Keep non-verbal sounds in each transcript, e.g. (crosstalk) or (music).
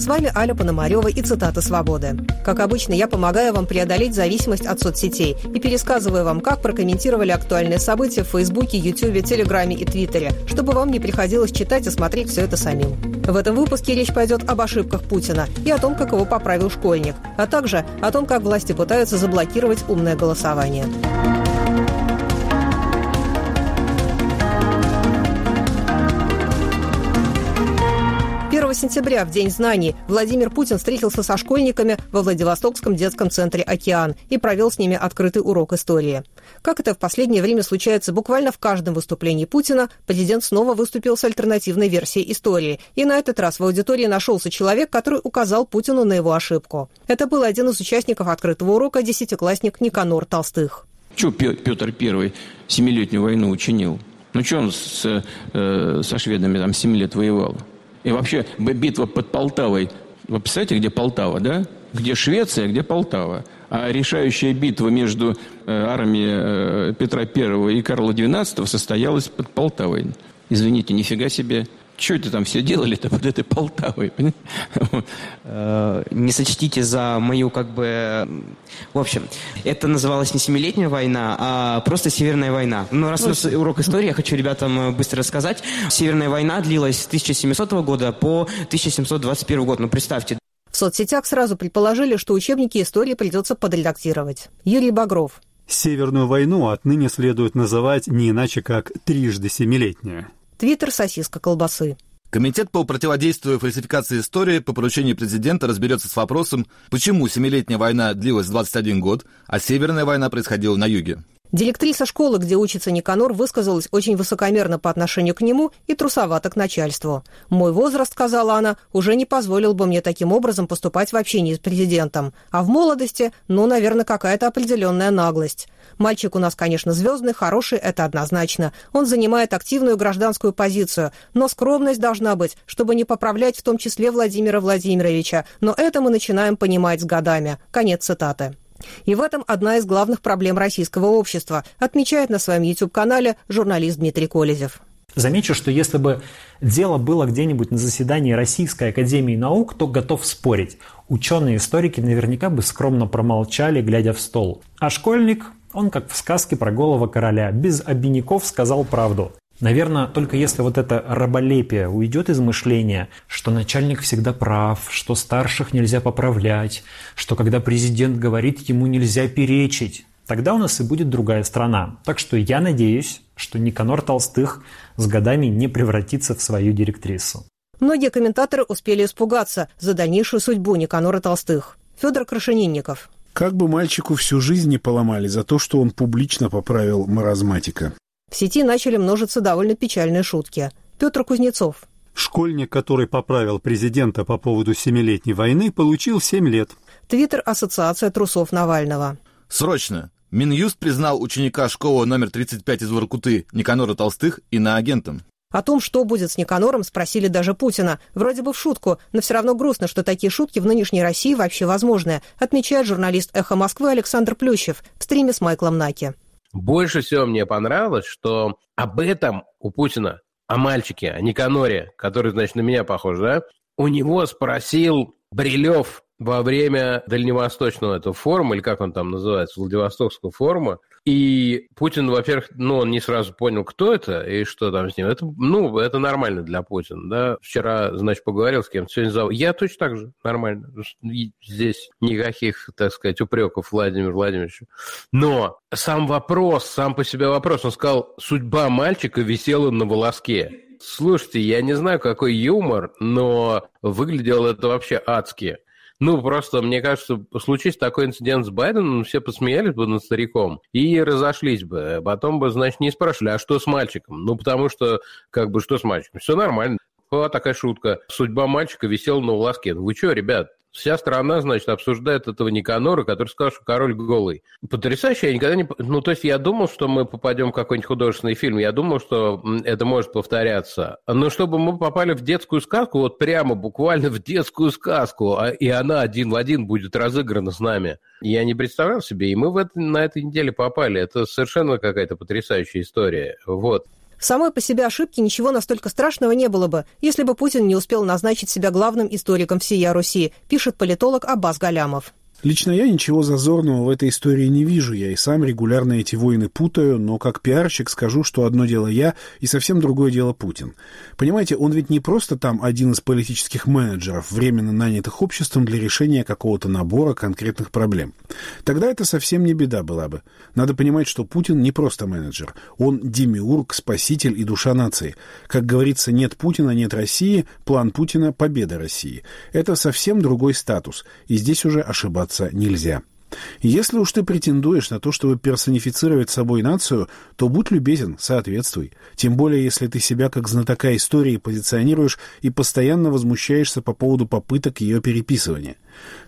С вами Аля Пономарева и цитаты «Свободы». Как обычно, я помогаю вам преодолеть зависимость от соцсетей и пересказываю вам, как прокомментировали актуальные события в Фейсбуке, Ютьюбе, Телеграме и Твиттере, чтобы вам не приходилось читать и смотреть все это самим. В этом выпуске речь пойдет об ошибках Путина и о том, как его поправил школьник, а также о том, как власти пытаются заблокировать умное голосование. Сентября, в День знаний, Владимир Путин встретился со школьниками во Владивостокском детском центре «Океан» и провел с ними открытый урок истории. Как это в последнее время случается буквально в каждом выступлении Путина, президент снова выступил с альтернативной версией истории. И на этот раз в аудитории нашелся человек, который указал Путину на его ошибку. Это был один из участников открытого урока, десятиклассник Никанор Толстых. Что Петр Первый семилетнюю войну учинил? Ну что он с, э, со шведами там семь лет воевал? И вообще битва под Полтавой. Вы представляете, где Полтава, да? Где Швеция, где Полтава. А решающая битва между э, армией э, Петра I и Карла XII состоялась под Полтавой. Извините, нифига себе что это там все делали-то под этой Полтавой? (laughs) Э, не сочтите за мою как бы... В общем, это называлось не Семилетняя война, а просто Северная война. Но раз у нас урок истории, я хочу ребятам э, быстро рассказать. Северная война длилась с 1700 года по 1721 год. Ну, представьте, в соцсетях сразу предположили, что учебники истории придется подредактировать. Юрий Багров. Северную войну отныне следует называть не иначе, как трижды семилетняя. Твиттер «Сосиска колбасы». Комитет по противодействию фальсификации истории по поручению президента разберется с вопросом, почему Семилетняя война длилась 21 год, а Северная война происходила на юге. Директриса школы, где учится Никанор, высказалась очень высокомерно по отношению к нему и трусовато к начальству. «Мой возраст, — сказала она, — уже не позволил бы мне таким образом поступать в общении с президентом. А в молодости, ну, наверное, какая-то определенная наглость. Мальчик у нас, конечно, звездный, хороший, это однозначно. Он занимает активную гражданскую позицию, но скромность должна быть, чтобы не поправлять в том числе Владимира Владимировича. Но это мы начинаем понимать с годами». Конец цитаты. И в этом одна из главных проблем российского общества, отмечает на своем YouTube-канале журналист Дмитрий Колезев. Замечу, что если бы дело было где-нибудь на заседании Российской Академии Наук, то готов спорить. Ученые-историки наверняка бы скромно промолчали, глядя в стол. А школьник, он как в сказке про голого короля, без обиняков сказал правду. Наверное, только если вот это раболепие уйдет из мышления, что начальник всегда прав, что старших нельзя поправлять, что когда президент говорит, ему нельзя перечить, тогда у нас и будет другая страна. Так что я надеюсь, что Никанор Толстых с годами не превратится в свою директрису. Многие комментаторы успели испугаться за дальнейшую судьбу Никанора Толстых. Федор Крашенинников. Как бы мальчику всю жизнь не поломали за то, что он публично поправил маразматика. В сети начали множиться довольно печальные шутки. Петр Кузнецов. Школьник, который поправил президента по поводу семилетней войны, получил семь лет. Твиттер Ассоциация трусов Навального. Срочно! Минюст признал ученика школы номер 35 из Воркуты Никанора Толстых иноагентом. О том, что будет с Никанором, спросили даже Путина. Вроде бы в шутку, но все равно грустно, что такие шутки в нынешней России вообще возможны, отмечает журналист «Эхо Москвы» Александр Плющев в стриме с Майклом Наки. Больше всего мне понравилось, что об этом у Путина, о мальчике, о Никаноре, который, значит, на меня похож, да, у него спросил Брилев во время дальневосточного этого форума, или как он там называется, Владивостокского форума, и Путин, во-первых, ну, он не сразу понял, кто это и что там с ним. Это, ну, это нормально для Путина, да. Вчера, значит, поговорил с кем-то, сегодня зовут. Я точно так же, нормально. Здесь никаких, так сказать, упреков Владимиру Владимировичу. Но сам вопрос, сам по себе вопрос, он сказал, судьба мальчика висела на волоске. Слушайте, я не знаю, какой юмор, но выглядело это вообще адски. Ну, просто, мне кажется, случись такой инцидент с Байденом, все посмеялись бы над стариком и разошлись бы. Потом бы, значит, не спрашивали, а что с мальчиком? Ну, потому что, как бы, что с мальчиком? Все нормально. Была такая шутка. Судьба мальчика висела на волоске. Ну, вы что, ребят, Вся страна, значит, обсуждает этого Никанора, который сказал, что король голый. Потрясающе, я никогда не... Ну, то есть я думал, что мы попадем в какой-нибудь художественный фильм, я думал, что это может повторяться. Но чтобы мы попали в детскую сказку, вот прямо буквально в детскую сказку, а, и она один в один будет разыграна с нами, я не представлял себе, и мы в это, на этой неделе попали. Это совершенно какая-то потрясающая история. Вот. В самой по себе ошибке ничего настолько страшного не было бы, если бы Путин не успел назначить себя главным историком всея Руси, пишет политолог Аббас Галямов. Лично я ничего зазорного в этой истории не вижу. Я и сам регулярно эти войны путаю, но как пиарщик скажу, что одно дело я и совсем другое дело Путин. Понимаете, он ведь не просто там один из политических менеджеров, временно нанятых обществом для решения какого-то набора конкретных проблем. Тогда это совсем не беда была бы. Надо понимать, что Путин не просто менеджер. Он демиург, спаситель и душа нации. Как говорится, нет Путина, нет России, план Путина – победа России. Это совсем другой статус, и здесь уже ошибаться ошибаться нельзя. Если уж ты претендуешь на то, чтобы персонифицировать собой нацию, то будь любезен, соответствуй. Тем более, если ты себя как знатока истории позиционируешь и постоянно возмущаешься по поводу попыток ее переписывания.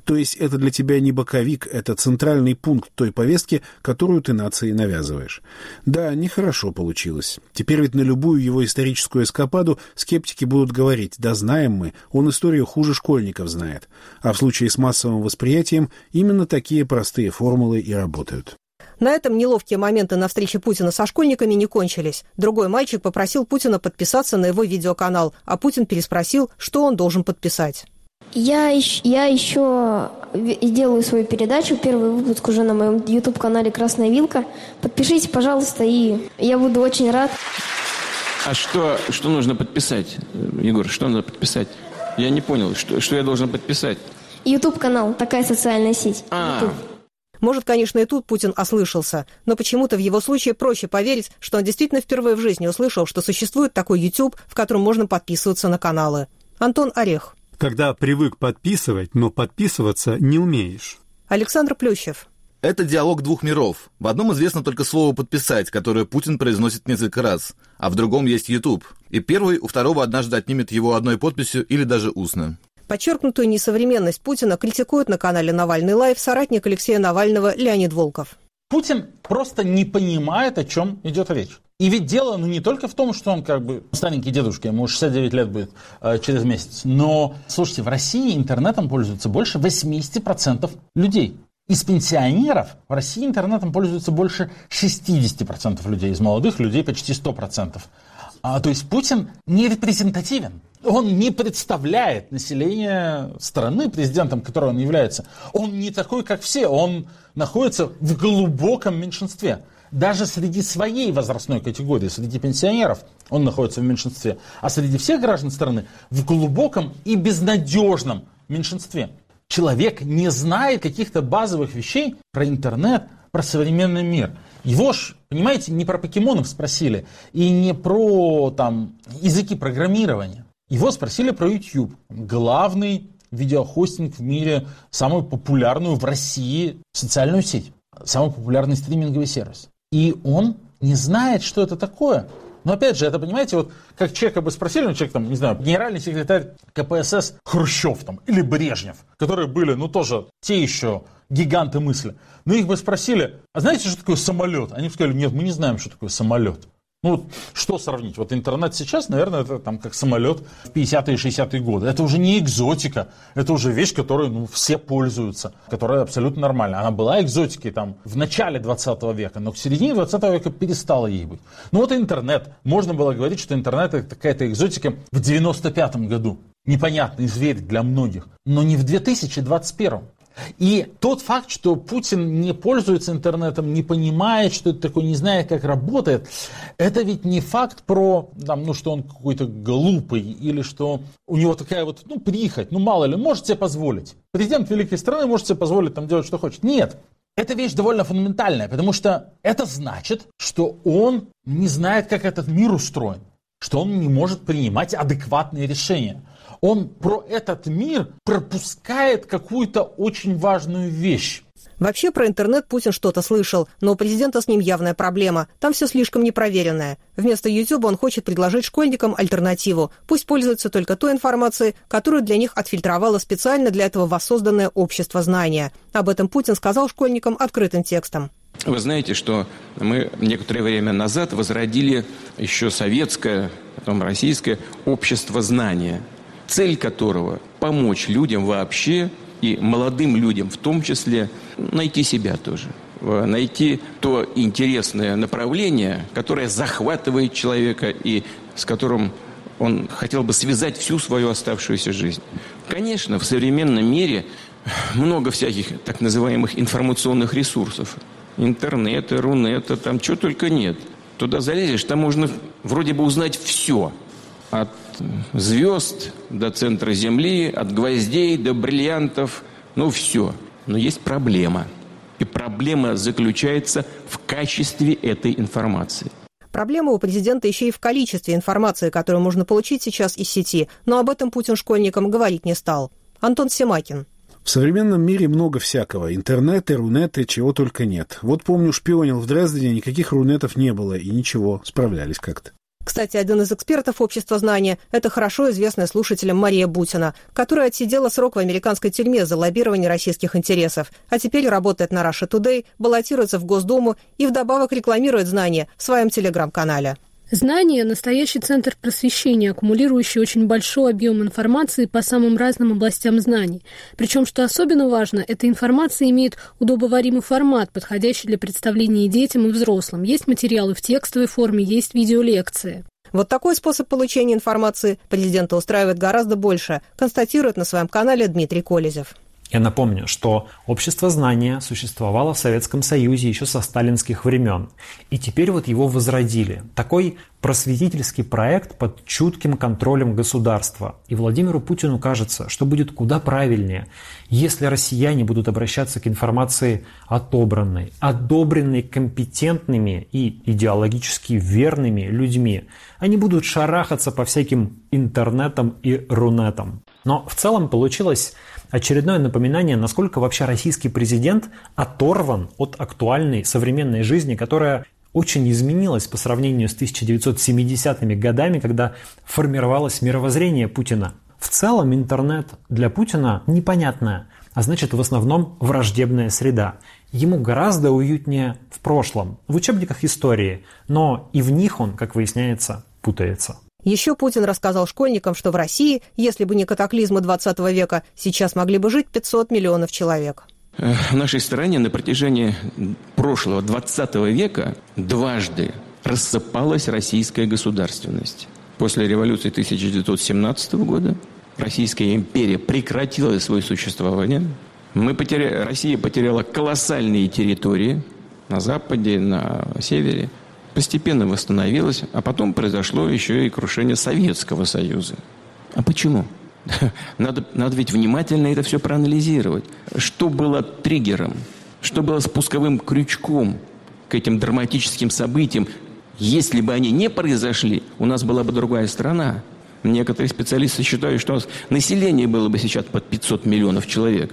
То есть это для тебя не боковик, это центральный пункт той повестки, которую ты нации навязываешь. Да, нехорошо получилось. Теперь ведь на любую его историческую эскападу скептики будут говорить, да знаем мы, он историю хуже школьников знает. А в случае с массовым восприятием именно такие простые формулы и работают. На этом неловкие моменты на встрече Путина со школьниками не кончились. Другой мальчик попросил Путина подписаться на его видеоканал, а Путин переспросил, что он должен подписать. Я, я еще делаю свою передачу, первый выпуск уже на моем YouTube-канале «Красная вилка». Подпишитесь, пожалуйста, и я буду очень рад. А что, что нужно подписать, Егор, что надо подписать? Я не понял, что, что я должен подписать? YouTube-канал, такая социальная сеть. А, YouTube. Может, конечно, и тут Путин ослышался, но почему-то в его случае проще поверить, что он действительно впервые в жизни услышал, что существует такой YouTube, в котором можно подписываться на каналы. Антон Орех когда привык подписывать, но подписываться не умеешь. Александр Плющев. Это диалог двух миров. В одном известно только слово «подписать», которое Путин произносит несколько раз, а в другом есть YouTube. И первый у второго однажды отнимет его одной подписью или даже устно. Подчеркнутую несовременность Путина критикует на канале «Навальный Live» соратник Алексея Навального Леонид Волков. Путин просто не понимает, о чем идет речь. И ведь дело ну, не только в том, что он как бы старенький дедушка, ему 69 лет будет э, через месяц. Но, слушайте, в России интернетом пользуются больше 80% людей. Из пенсионеров в России интернетом пользуются больше 60% людей, из молодых людей почти 100%. А, то есть Путин не репрезентативен. Он не представляет население страны президентом, которым он является. Он не такой, как все. Он находится в глубоком меньшинстве даже среди своей возрастной категории, среди пенсионеров, он находится в меньшинстве, а среди всех граждан страны в глубоком и безнадежном меньшинстве. Человек не знает каких-то базовых вещей про интернет, про современный мир. Его ж, понимаете, не про покемонов спросили и не про там, языки программирования. Его спросили про YouTube. Главный видеохостинг в мире, самую популярную в России социальную сеть, самый популярный стриминговый сервис. И он не знает, что это такое. Но опять же, это, понимаете, вот как человека бы спросили, ну, человек там, не знаю, генеральный секретарь КПСС Хрущев там, или Брежнев, которые были, ну, тоже те еще гиганты мысли. Но их бы спросили, а знаете, что такое самолет? Они бы сказали, нет, мы не знаем, что такое самолет. Ну, что сравнить? Вот интернет сейчас, наверное, это там как самолет в 50-е и 60-е годы. Это уже не экзотика, это уже вещь, которой ну, все пользуются, которая абсолютно нормальна. Она была экзотикой там в начале 20 века, но к середине 20 века перестала ей быть. Ну вот интернет. Можно было говорить, что интернет это какая-то экзотика в 95 году. Непонятный зверь для многих, но не в 2021. И тот факт, что Путин не пользуется интернетом, не понимает, что это такое, не знает, как работает, это ведь не факт про, там, ну, что он какой-то глупый или что у него такая вот, ну, прихоть, ну, мало ли, может себе позволить. Президент великой страны может себе позволить там делать, что хочет. Нет, это вещь довольно фундаментальная, потому что это значит, что он не знает, как этот мир устроен, что он не может принимать адекватные решения он про этот мир пропускает какую-то очень важную вещь. Вообще про интернет Путин что-то слышал, но у президента с ним явная проблема. Там все слишком непроверенное. Вместо YouTube он хочет предложить школьникам альтернативу. Пусть пользуются только той информацией, которую для них отфильтровало специально для этого воссозданное общество знания. Об этом Путин сказал школьникам открытым текстом. Вы знаете, что мы некоторое время назад возродили еще советское, потом российское общество знания – цель которого – помочь людям вообще и молодым людям в том числе найти себя тоже. найти то интересное направление, которое захватывает человека и с которым он хотел бы связать всю свою оставшуюся жизнь. Конечно, в современном мире много всяких так называемых информационных ресурсов. Интернета, рунета, там чего только нет. Туда залезешь, там можно вроде бы узнать все. От звезд до центра Земли, от гвоздей до бриллиантов, ну все. Но есть проблема. И проблема заключается в качестве этой информации. Проблема у президента еще и в количестве информации, которую можно получить сейчас из сети, но об этом Путин школьникам говорить не стал. Антон Семакин. В современном мире много всякого. Интернеты, рунеты, чего только нет. Вот помню, шпионил в Дрездене, никаких рунетов не было, и ничего, справлялись как-то. Кстати, один из экспертов общества знания – это хорошо известная слушателям Мария Бутина, которая отсидела срок в американской тюрьме за лоббирование российских интересов, а теперь работает на Russia Today, баллотируется в Госдуму и вдобавок рекламирует знания в своем телеграм-канале. Знание – настоящий центр просвещения, аккумулирующий очень большой объем информации по самым разным областям знаний. Причем, что особенно важно, эта информация имеет удобоваримый формат, подходящий для представления детям и взрослым. Есть материалы в текстовой форме, есть видеолекции. Вот такой способ получения информации президента устраивает гораздо больше, констатирует на своем канале Дмитрий Колезев. Я напомню, что общество знания существовало в Советском Союзе еще со сталинских времен. И теперь вот его возродили. Такой просветительский проект под чутким контролем государства. И Владимиру Путину кажется, что будет куда правильнее, если россияне будут обращаться к информации отобранной, одобренной компетентными и идеологически верными людьми. Они будут шарахаться по всяким интернетам и рунетам. Но в целом получилось очередное напоминание, насколько вообще российский президент оторван от актуальной современной жизни, которая очень изменилась по сравнению с 1970-ми годами, когда формировалось мировоззрение Путина. В целом интернет для Путина непонятная, а значит в основном враждебная среда. Ему гораздо уютнее в прошлом, в учебниках истории, но и в них он, как выясняется, путается. Еще Путин рассказал школьникам, что в России, если бы не катаклизмы 20 века, сейчас могли бы жить 500 миллионов человек. Э, в нашей стране на протяжении прошлого 20 века дважды рассыпалась российская государственность. После революции 1917 года Российская империя прекратила свое существование. Мы потеряли, Россия потеряла колоссальные территории на западе, на севере – постепенно восстановилась, а потом произошло еще и крушение Советского Союза. А почему? (laughs) Надо, надо ведь внимательно это все проанализировать. Что было триггером? Что было спусковым крючком к этим драматическим событиям? Если бы они не произошли, у нас была бы другая страна. Некоторые специалисты считают, что у нас население было бы сейчас под 500 миллионов человек.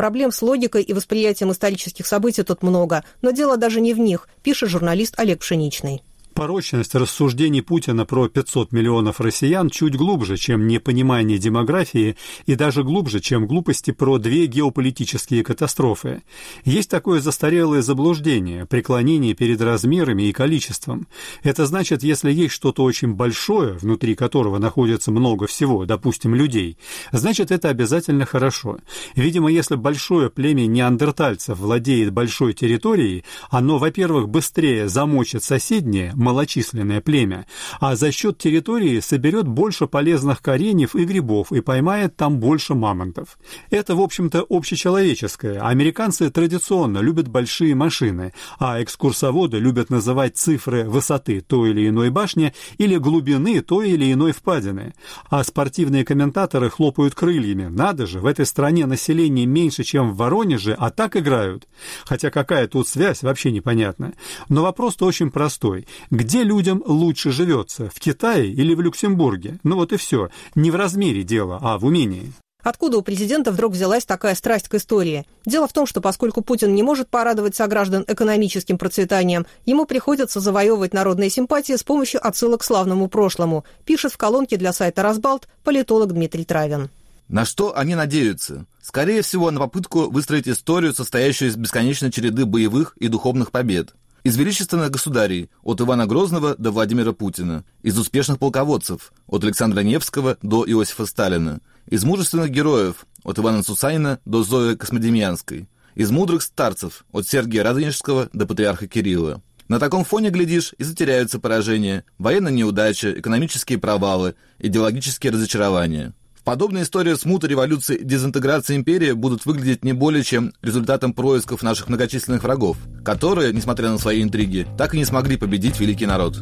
Проблем с логикой и восприятием исторических событий тут много, но дело даже не в них, пишет журналист Олег Пшеничный. Порочность рассуждений Путина про 500 миллионов россиян чуть глубже, чем непонимание демографии и даже глубже, чем глупости про две геополитические катастрофы. Есть такое застарелое заблуждение, преклонение перед размерами и количеством. Это значит, если есть что-то очень большое, внутри которого находится много всего, допустим, людей, значит, это обязательно хорошо. Видимо, если большое племя неандертальцев владеет большой территорией, оно, во-первых, быстрее замочит соседнее, малочисленное племя, а за счет территории соберет больше полезных кореньев и грибов и поймает там больше мамонтов. Это, в общем-то, общечеловеческое. Американцы традиционно любят большие машины, а экскурсоводы любят называть цифры высоты той или иной башни или глубины той или иной впадины. А спортивные комментаторы хлопают крыльями. Надо же, в этой стране население меньше, чем в Воронеже, а так играют. Хотя какая тут связь, вообще непонятно. Но вопрос-то очень простой. Где людям лучше живется, в Китае или в Люксембурге? Ну вот и все. Не в размере дела, а в умении. Откуда у президента вдруг взялась такая страсть к истории? Дело в том, что поскольку Путин не может порадовать сограждан экономическим процветанием, ему приходится завоевывать народные симпатии с помощью отсылок к славному прошлому, пишет в колонке для сайта «Разбалт» политолог Дмитрий Травин. На что они надеются? Скорее всего, на попытку выстроить историю, состоящую из бесконечной череды боевых и духовных побед. Из величественных государей от Ивана Грозного до Владимира Путина, из успешных полководцев от Александра Невского до Иосифа Сталина, из мужественных героев от Ивана Сусанина до Зои Космодемьянской, из мудрых старцев, от Сергия Радонежского до патриарха Кирилла. На таком фоне, глядишь, и затеряются поражения, военная неудача, экономические провалы, идеологические разочарования. В подобной истории смута революции дезинтеграции империи будут выглядеть не более чем результатом происков наших многочисленных врагов, которые, несмотря на свои интриги, так и не смогли победить великий народ.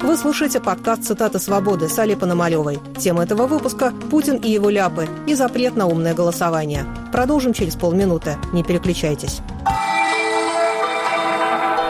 Вы слушаете подкаст «Цитаты свободы» с Али Пономаревой. Тема этого выпуска – Путин и его ляпы и запрет на умное голосование. Продолжим через полминуты. Не переключайтесь.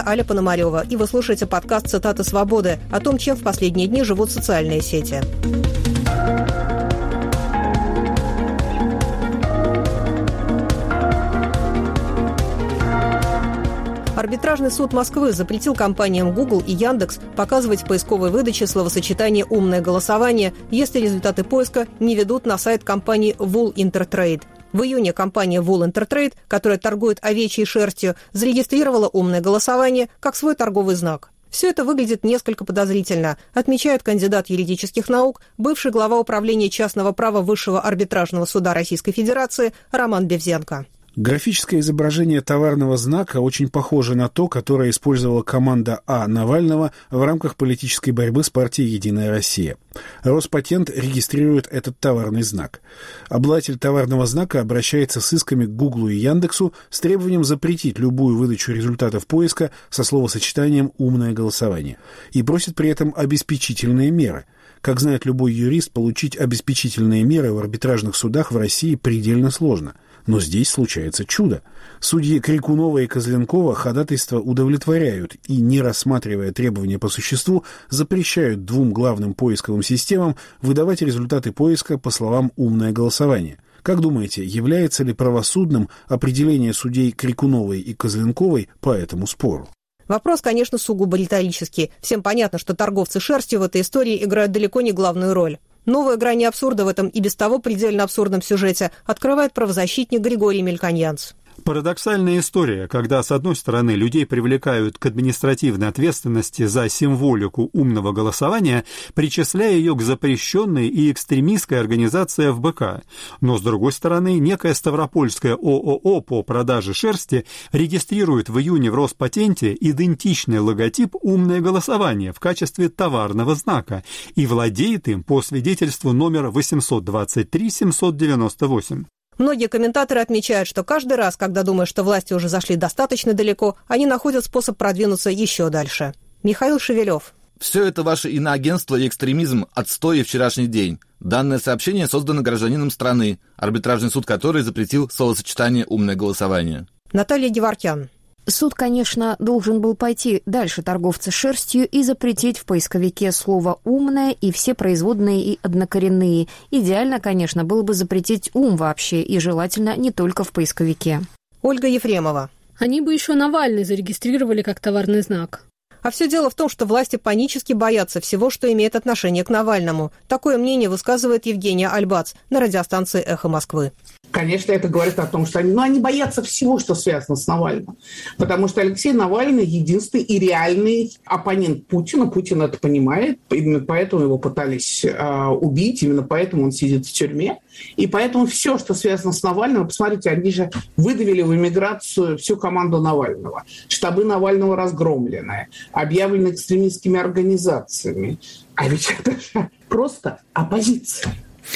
Это Аля Пономарева, и вы слушаете подкаст «Цитаты свободы» о том, чем в последние дни живут социальные сети. Арбитражный суд Москвы запретил компаниям Google и Яндекс показывать в поисковой выдаче словосочетание «умное голосование», если результаты поиска не ведут на сайт компании Wool Intertrade. В июне компания Wool Intertrade, которая торгует овечьей шерстью, зарегистрировала умное голосование как свой торговый знак. Все это выглядит несколько подозрительно, отмечает кандидат юридических наук, бывший глава управления частного права Высшего арбитражного суда Российской Федерации Роман Бевзенко. Графическое изображение товарного знака очень похоже на то, которое использовала команда А. Навального в рамках политической борьбы с партией «Единая Россия». Роспатент регистрирует этот товарный знак. Обладатель товарного знака обращается с исками к Гуглу и Яндексу с требованием запретить любую выдачу результатов поиска со словосочетанием «умное голосование» и просит при этом обеспечительные меры – как знает любой юрист, получить обеспечительные меры в арбитражных судах в России предельно сложно – но здесь случается чудо. Судьи Крикунова и Козленкова ходатайство удовлетворяют и, не рассматривая требования по существу, запрещают двум главным поисковым системам выдавать результаты поиска по словам «умное голосование». Как думаете, является ли правосудным определение судей Крикуновой и Козленковой по этому спору? Вопрос, конечно, сугубо риторический. Всем понятно, что торговцы шерстью в этой истории играют далеко не главную роль. Новая грань абсурда в этом и без того предельно абсурдном сюжете открывает правозащитник Григорий Мельконьянц. Парадоксальная история, когда, с одной стороны, людей привлекают к административной ответственности за символику умного голосования, причисляя ее к запрещенной и экстремистской организации ФБК, но, с другой стороны, некая Ставропольская ООО по продаже шерсти регистрирует в июне в Роспатенте идентичный логотип «Умное голосование» в качестве товарного знака и владеет им по свидетельству номер 823-798. Многие комментаторы отмечают, что каждый раз, когда думают, что власти уже зашли достаточно далеко, они находят способ продвинуться еще дальше. Михаил Шевелев. Все это ваше иноагентство и экстремизм отстой и вчерашний день. Данное сообщение создано гражданином страны, арбитражный суд которой запретил словосочетание «умное голосование». Наталья Геворкян. Суд, конечно, должен был пойти дальше торговца шерстью и запретить в поисковике слово «умное» и все производные и однокоренные. Идеально, конечно, было бы запретить «ум» вообще, и желательно не только в поисковике. Ольга Ефремова. Они бы еще Навальный зарегистрировали как товарный знак. А все дело в том, что власти панически боятся всего, что имеет отношение к Навальному. Такое мнение высказывает Евгения Альбац на радиостанции «Эхо Москвы». Конечно, это говорит о том, что они, ну, они боятся всего, что связано с Навальным. Потому что Алексей Навальный единственный и реальный оппонент Путина. Путин это понимает. Именно поэтому его пытались э, убить. Именно поэтому он сидит в тюрьме. И поэтому все, что связано с Навальным, посмотрите, они же выдавили в эмиграцию всю команду Навального. Штабы Навального разгромлены, объявлены экстремистскими организациями. А ведь это же (laughs) просто оппозиция.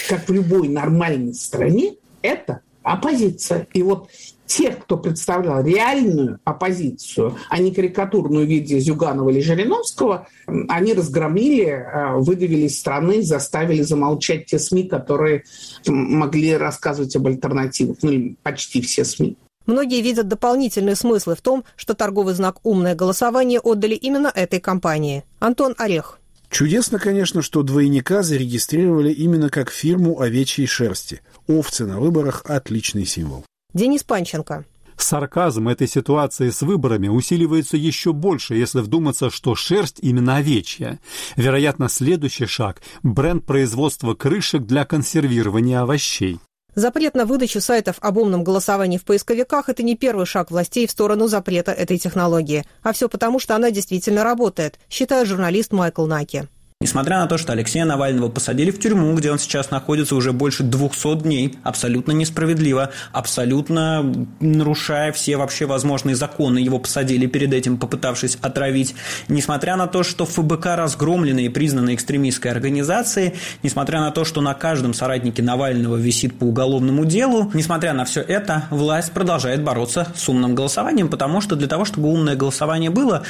Как в любой нормальной стране, это оппозиция. И вот тех, кто представлял реальную оппозицию, а не карикатурную в виде Зюганова или Жириновского, они разгромили, э, выдавили из страны, заставили замолчать те СМИ, которые могли рассказывать об альтернативах, ну, почти все СМИ. Многие видят дополнительные смыслы в том, что торговый знак «Умное голосование» отдали именно этой компании. Антон Орех. Чудесно, конечно, что двойника зарегистрировали именно как фирму овечьей шерсти. Овцы на выборах – отличный символ. Денис Панченко. Сарказм этой ситуации с выборами усиливается еще больше, если вдуматься, что шерсть именно овечья. Вероятно, следующий шаг – бренд производства крышек для консервирования овощей. Запрет на выдачу сайтов об умном голосовании в поисковиках – это не первый шаг властей в сторону запрета этой технологии. А все потому, что она действительно работает, считает журналист Майкл Наки. Несмотря на то, что Алексея Навального посадили в тюрьму, где он сейчас находится уже больше 200 дней, абсолютно несправедливо, абсолютно нарушая все вообще возможные законы, его посадили перед этим, попытавшись отравить. Несмотря на то, что ФБК разгромлены и признаны экстремистской организацией, несмотря на то, что на каждом соратнике Навального висит по уголовному делу, несмотря на все это, власть продолжает бороться с умным голосованием, потому что для того, чтобы умное голосование было,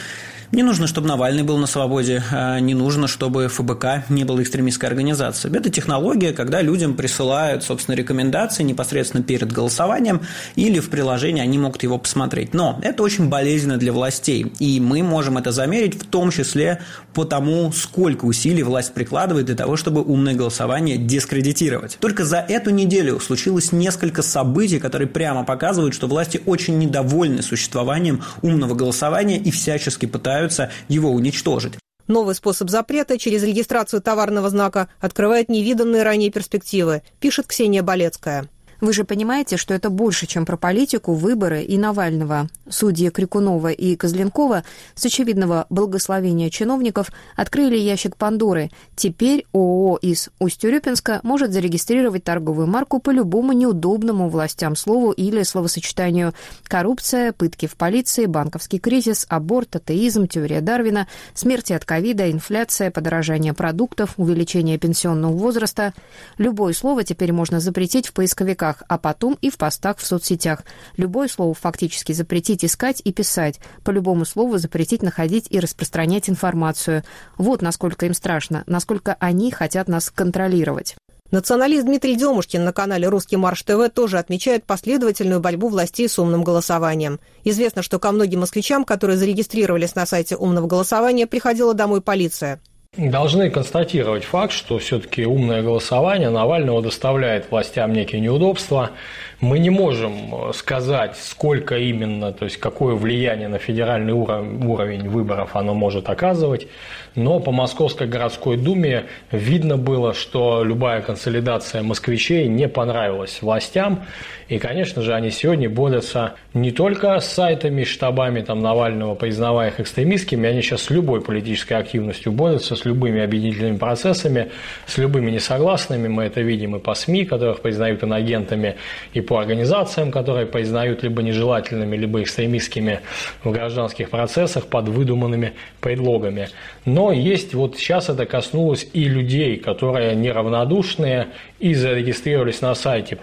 не нужно, чтобы Навальный был на свободе, а не нужно, чтобы ФБК не была экстремистской организацией. Это технология, когда людям присылают, собственно, рекомендации непосредственно перед голосованием или в приложении они могут его посмотреть. Но это очень болезненно для властей, и мы можем это замерить в том числе по тому, сколько усилий власть прикладывает для того, чтобы умное голосование дискредитировать. Только за эту неделю случилось несколько событий, которые прямо показывают, что власти очень недовольны существованием умного голосования и всячески пытаются его уничтожить. Новый способ запрета через регистрацию товарного знака открывает невиданные ранее перспективы, пишет Ксения Болецкая. Вы же понимаете, что это больше, чем про политику, выборы и Навального. Судьи Крикунова и Козленкова с очевидного благословения чиновников открыли ящик Пандоры. Теперь ООО из Усть-Урюпинска может зарегистрировать торговую марку по любому неудобному властям слову или словосочетанию «коррупция», «пытки в полиции», «банковский кризис», «аборт», «атеизм», «теория Дарвина», «смерти от ковида», «инфляция», «подорожание продуктов», «увеличение пенсионного возраста». Любое слово теперь можно запретить в поисковиках постах, а потом и в постах в соцсетях. Любое слово фактически запретить искать и писать. По любому слову запретить находить и распространять информацию. Вот насколько им страшно, насколько они хотят нас контролировать. Националист Дмитрий Демушкин на канале «Русский марш ТВ» тоже отмечает последовательную борьбу властей с умным голосованием. Известно, что ко многим москвичам, которые зарегистрировались на сайте умного голосования, приходила домой полиция. Должны констатировать факт, что все-таки умное голосование Навального доставляет властям некие неудобства. Мы не можем сказать, сколько именно, то есть какое влияние на федеральный уровень выборов оно может оказывать, но по Московской городской думе видно было, что любая консолидация москвичей не понравилась властям, и, конечно же, они сегодня борются не только с сайтами, штабами там, Навального, признавая их экстремистскими, они сейчас с любой политической активностью борются, с любыми объединительными процессами, с любыми несогласными. Мы это видим и по СМИ, которых признают инагентами, и по организациям, которые признают либо нежелательными, либо экстремистскими в гражданских процессах под выдуманными предлогами. Но есть, вот сейчас это коснулось и людей, которые неравнодушные и зарегистрировались на сайте.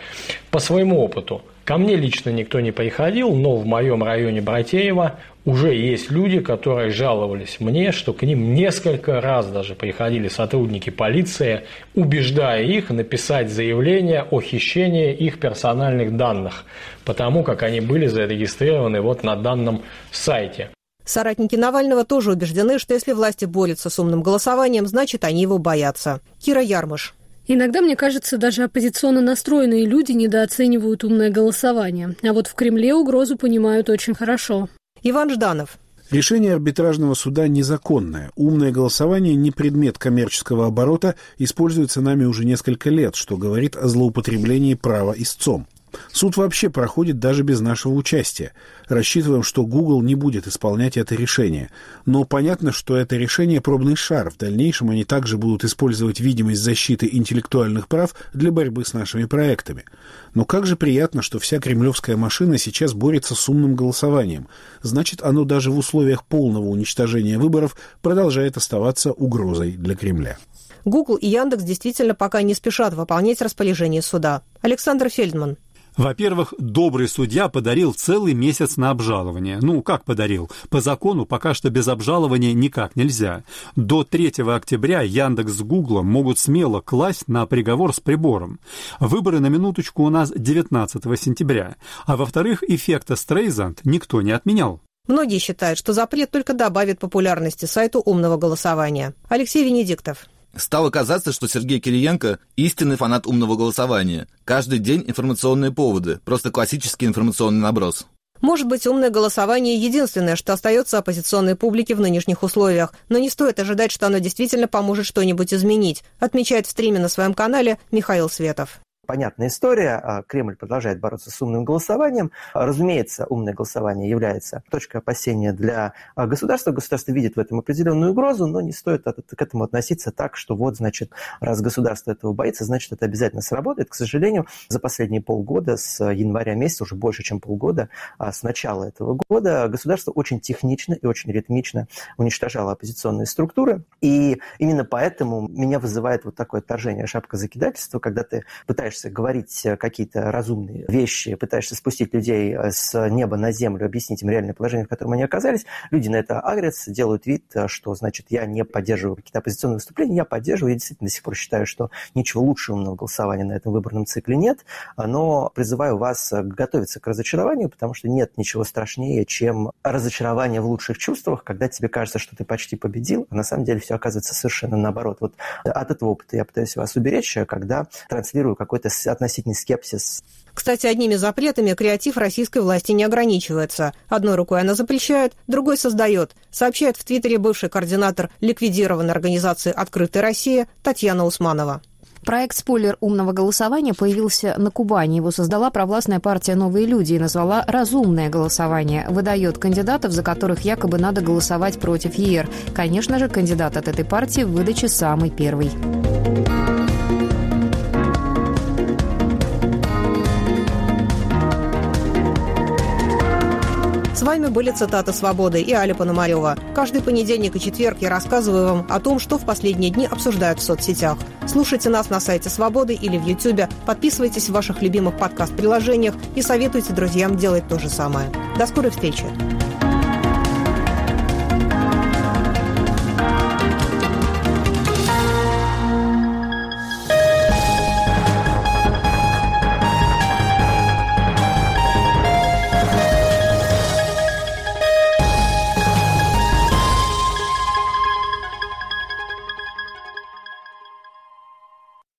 По своему опыту, ко мне лично никто не приходил, но в моем районе Братеева уже есть люди, которые жаловались мне, что к ним несколько раз даже приходили сотрудники полиции, убеждая их написать заявление о хищении их персональных данных, потому как они были зарегистрированы вот на данном сайте. Соратники Навального тоже убеждены, что если власти борются с умным голосованием, значит, они его боятся. Кира Ярмыш. Иногда, мне кажется, даже оппозиционно настроенные люди недооценивают умное голосование. А вот в Кремле угрозу понимают очень хорошо. Иван Жданов. Решение арбитражного суда незаконное. Умное голосование не предмет коммерческого оборота, используется нами уже несколько лет, что говорит о злоупотреблении права истцом. Суд вообще проходит даже без нашего участия. Рассчитываем, что Google не будет исполнять это решение. Но понятно, что это решение пробный шар. В дальнейшем они также будут использовать видимость защиты интеллектуальных прав для борьбы с нашими проектами. Но как же приятно, что вся кремлевская машина сейчас борется с умным голосованием. Значит, оно даже в условиях полного уничтожения выборов продолжает оставаться угрозой для Кремля. Google и Яндекс действительно пока не спешат выполнять распоряжение суда. Александр Фельдман. Во-первых, добрый судья подарил целый месяц на обжалование. Ну, как подарил? По закону пока что без обжалования никак нельзя. До 3 октября Яндекс с Гуглом могут смело класть на приговор с прибором. Выборы на минуточку у нас 19 сентября. А во-вторых, эффекта Стрейзанд никто не отменял. Многие считают, что запрет только добавит популярности сайту умного голосования. Алексей Венедиктов. Стало казаться, что Сергей Кириенко – истинный фанат умного голосования. Каждый день информационные поводы, просто классический информационный наброс. Может быть, умное голосование – единственное, что остается оппозиционной публике в нынешних условиях, но не стоит ожидать, что оно действительно поможет что-нибудь изменить, отмечает в стриме на своем канале Михаил Светов понятная история. А, Кремль продолжает бороться с умным голосованием. Разумеется, умное голосование является точкой опасения для а, государства. Государство видит в этом определенную угрозу, но не стоит к этому относиться так, что вот, значит, раз государство этого боится, значит, это обязательно сработает. К сожалению, за последние полгода, с января месяца, уже больше, чем полгода, а, с начала этого года, государство очень технично и очень ритмично уничтожало оппозиционные структуры. И именно поэтому меня вызывает вот такое отторжение шапка закидательства, когда ты пытаешься пытаешься говорить э, какие-то разумные вещи, пытаешься спустить людей э, с неба на землю, объяснить им реальное положение, в котором они оказались, люди на это агрятся, делают вид, э, что, значит, я не поддерживаю какие-то оппозиционные выступления, я поддерживаю, я действительно до сих пор считаю, что ничего лучше умного голосования на этом выборном цикле нет, но призываю вас готовиться к разочарованию, потому что нет ничего страшнее, чем разочарование в лучших чувствах, когда тебе кажется, что ты почти победил, а на самом деле все оказывается совершенно наоборот. Вот от этого опыта я пытаюсь вас уберечь, когда транслирую какой-то относительный скепсис. Кстати, одними запретами креатив российской власти не ограничивается. Одной рукой она запрещает, другой создает, сообщает в Твиттере бывший координатор ликвидированной организации «Открытая Россия» Татьяна Усманова. Проект «Спойлер умного голосования» появился на Кубани. Его создала провластная партия «Новые люди» и назвала «Разумное голосование». Выдает кандидатов, за которых якобы надо голосовать против ЕР. Конечно же, кандидат от этой партии в выдаче самый первый. С вами были цитаты «Свободы» и Аля Пономарева. Каждый понедельник и четверг я рассказываю вам о том, что в последние дни обсуждают в соцсетях. Слушайте нас на сайте «Свободы» или в Ютьюбе, подписывайтесь в ваших любимых подкаст-приложениях и советуйте друзьям делать то же самое. До скорой встречи!